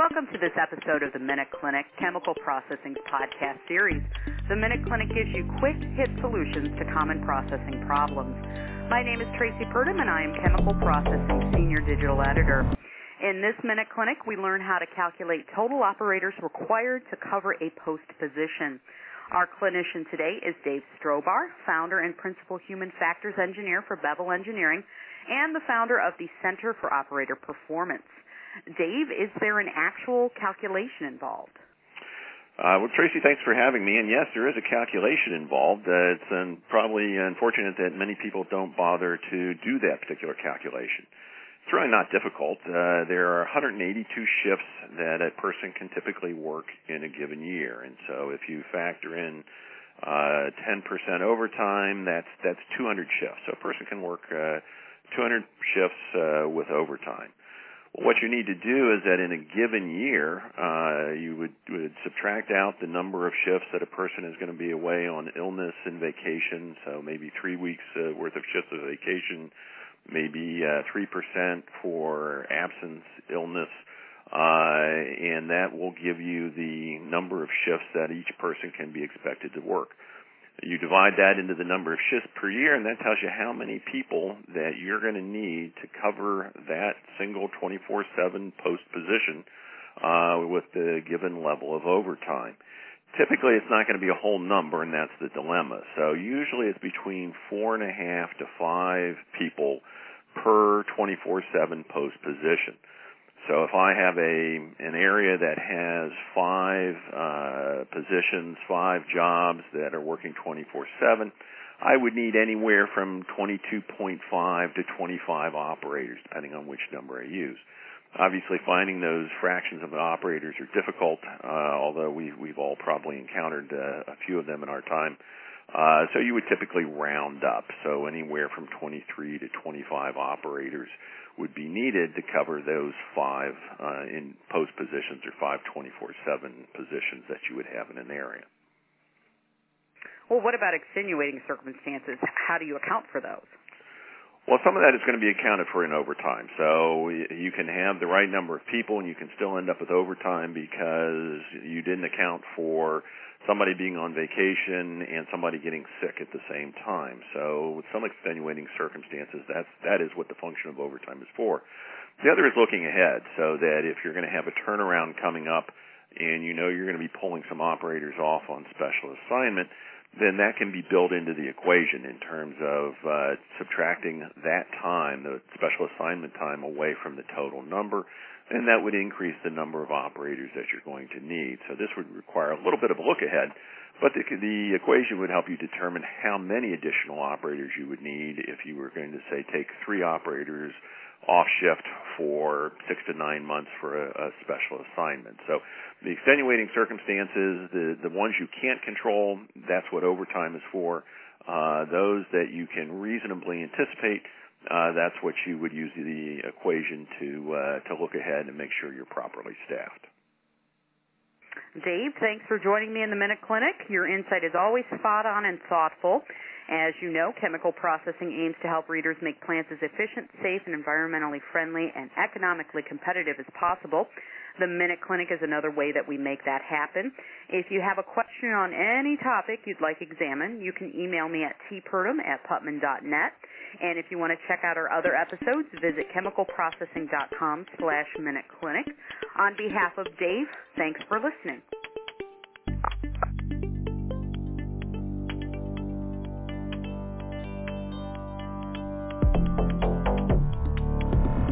Welcome to this episode of the Minute Clinic Chemical Processing Podcast Series. The Minute Clinic gives you quick hit solutions to common processing problems. My name is Traci Purdum and I am Chemical Processing Senior Digital Editor. In this Minute Clinic, we learn how to calculate total operators required to cover a post position. Our clinician today is Dave Strobhar, founder and principal human factors engineer for Beville Engineering and the founder of the Center for Operator Performance. Dave, is there an actual calculation involved? Uh, well, Traci, thanks for having me. And yes, there is a calculation involved. Uh, it's um, probably unfortunate that many people don't bother to do that particular calculation. It's really not difficult. Uh, there are 182 shifts that a person can typically work in a given year, and so if you factor in uh, 10% overtime, that's that's 200 shifts. So a person can work uh, 200 shifts uh, with overtime. What you need to do is that in a given year, uh, you would, would subtract out the number of shifts that a person is going to be away on illness and vacation. So maybe three weeks uh, worth of shifts of vacation maybe uh, 3% for absence, illness, uh, and that will give you the number of shifts that each person can be expected to work. You divide that into the number of shifts per year, and that tells you how many people that you're going to need to cover that single 24/7 post position uh, with the given level of overtime typically it's not going to be a whole number and that's the dilemma. So usually it's between four and a half to five people per 24-7 post position. So if I have a an area that has five uh, positions, five jobs that are working 24/7, I would need anywhere from 22.5 to 25 operators, depending on which number I use. Obviously, finding those fractions of the operators are difficult, uh, although we, we've all probably encountered uh, a few of them in our time. Uh, so you would typically round up. So anywhere from 23 to 25 operators would be needed to cover those five uh, in post positions or five 24/7 positions that you would have in an area. Well, what about extenuating circumstances? How do you account for those? Well, some of that is going to be accounted for in overtime. So you can have the right number of people and you can still end up with overtime because you didn't account for somebody being on vacation and somebody getting sick at the same time. So with some extenuating circumstances, that's, that is what the function of overtime is for. The other is looking ahead so that if you're going to have a turnaround coming up and you know you're going to be pulling some operators off on special assignment, then that can be built into the equation in terms of uh, subtracting that time, the special assignment time, away from the total number, and that would increase the number of operators that you're going to need. So this would require a little bit of a look ahead, but the, the equation would help you determine how many additional operators you would need if you were going to say take three operators off shift for six to nine months for a, a special assignment. So the extenuating circumstances, the, the ones you can't control, that's what overtime is for. Uh, those that you can reasonably anticipate, uh, that's what you would use the equation to uh, to look ahead and make sure you're properly staffed. Dave, thanks for joining me in the Minute Clinic. Your insight is always spot on and thoughtful. As you know, chemical processing aims to help readers make plants as efficient, safe, and environmentally friendly and economically competitive as possible. The Minute Clinic is another way that we make that happen. If you have a question on any topic you'd like examined, you can email me at tpurdum at putman.net. And if you want to check out our other episodes, visit chemicalprocessing.com slash Minute Clinic. On behalf of Dave, thanks for listening.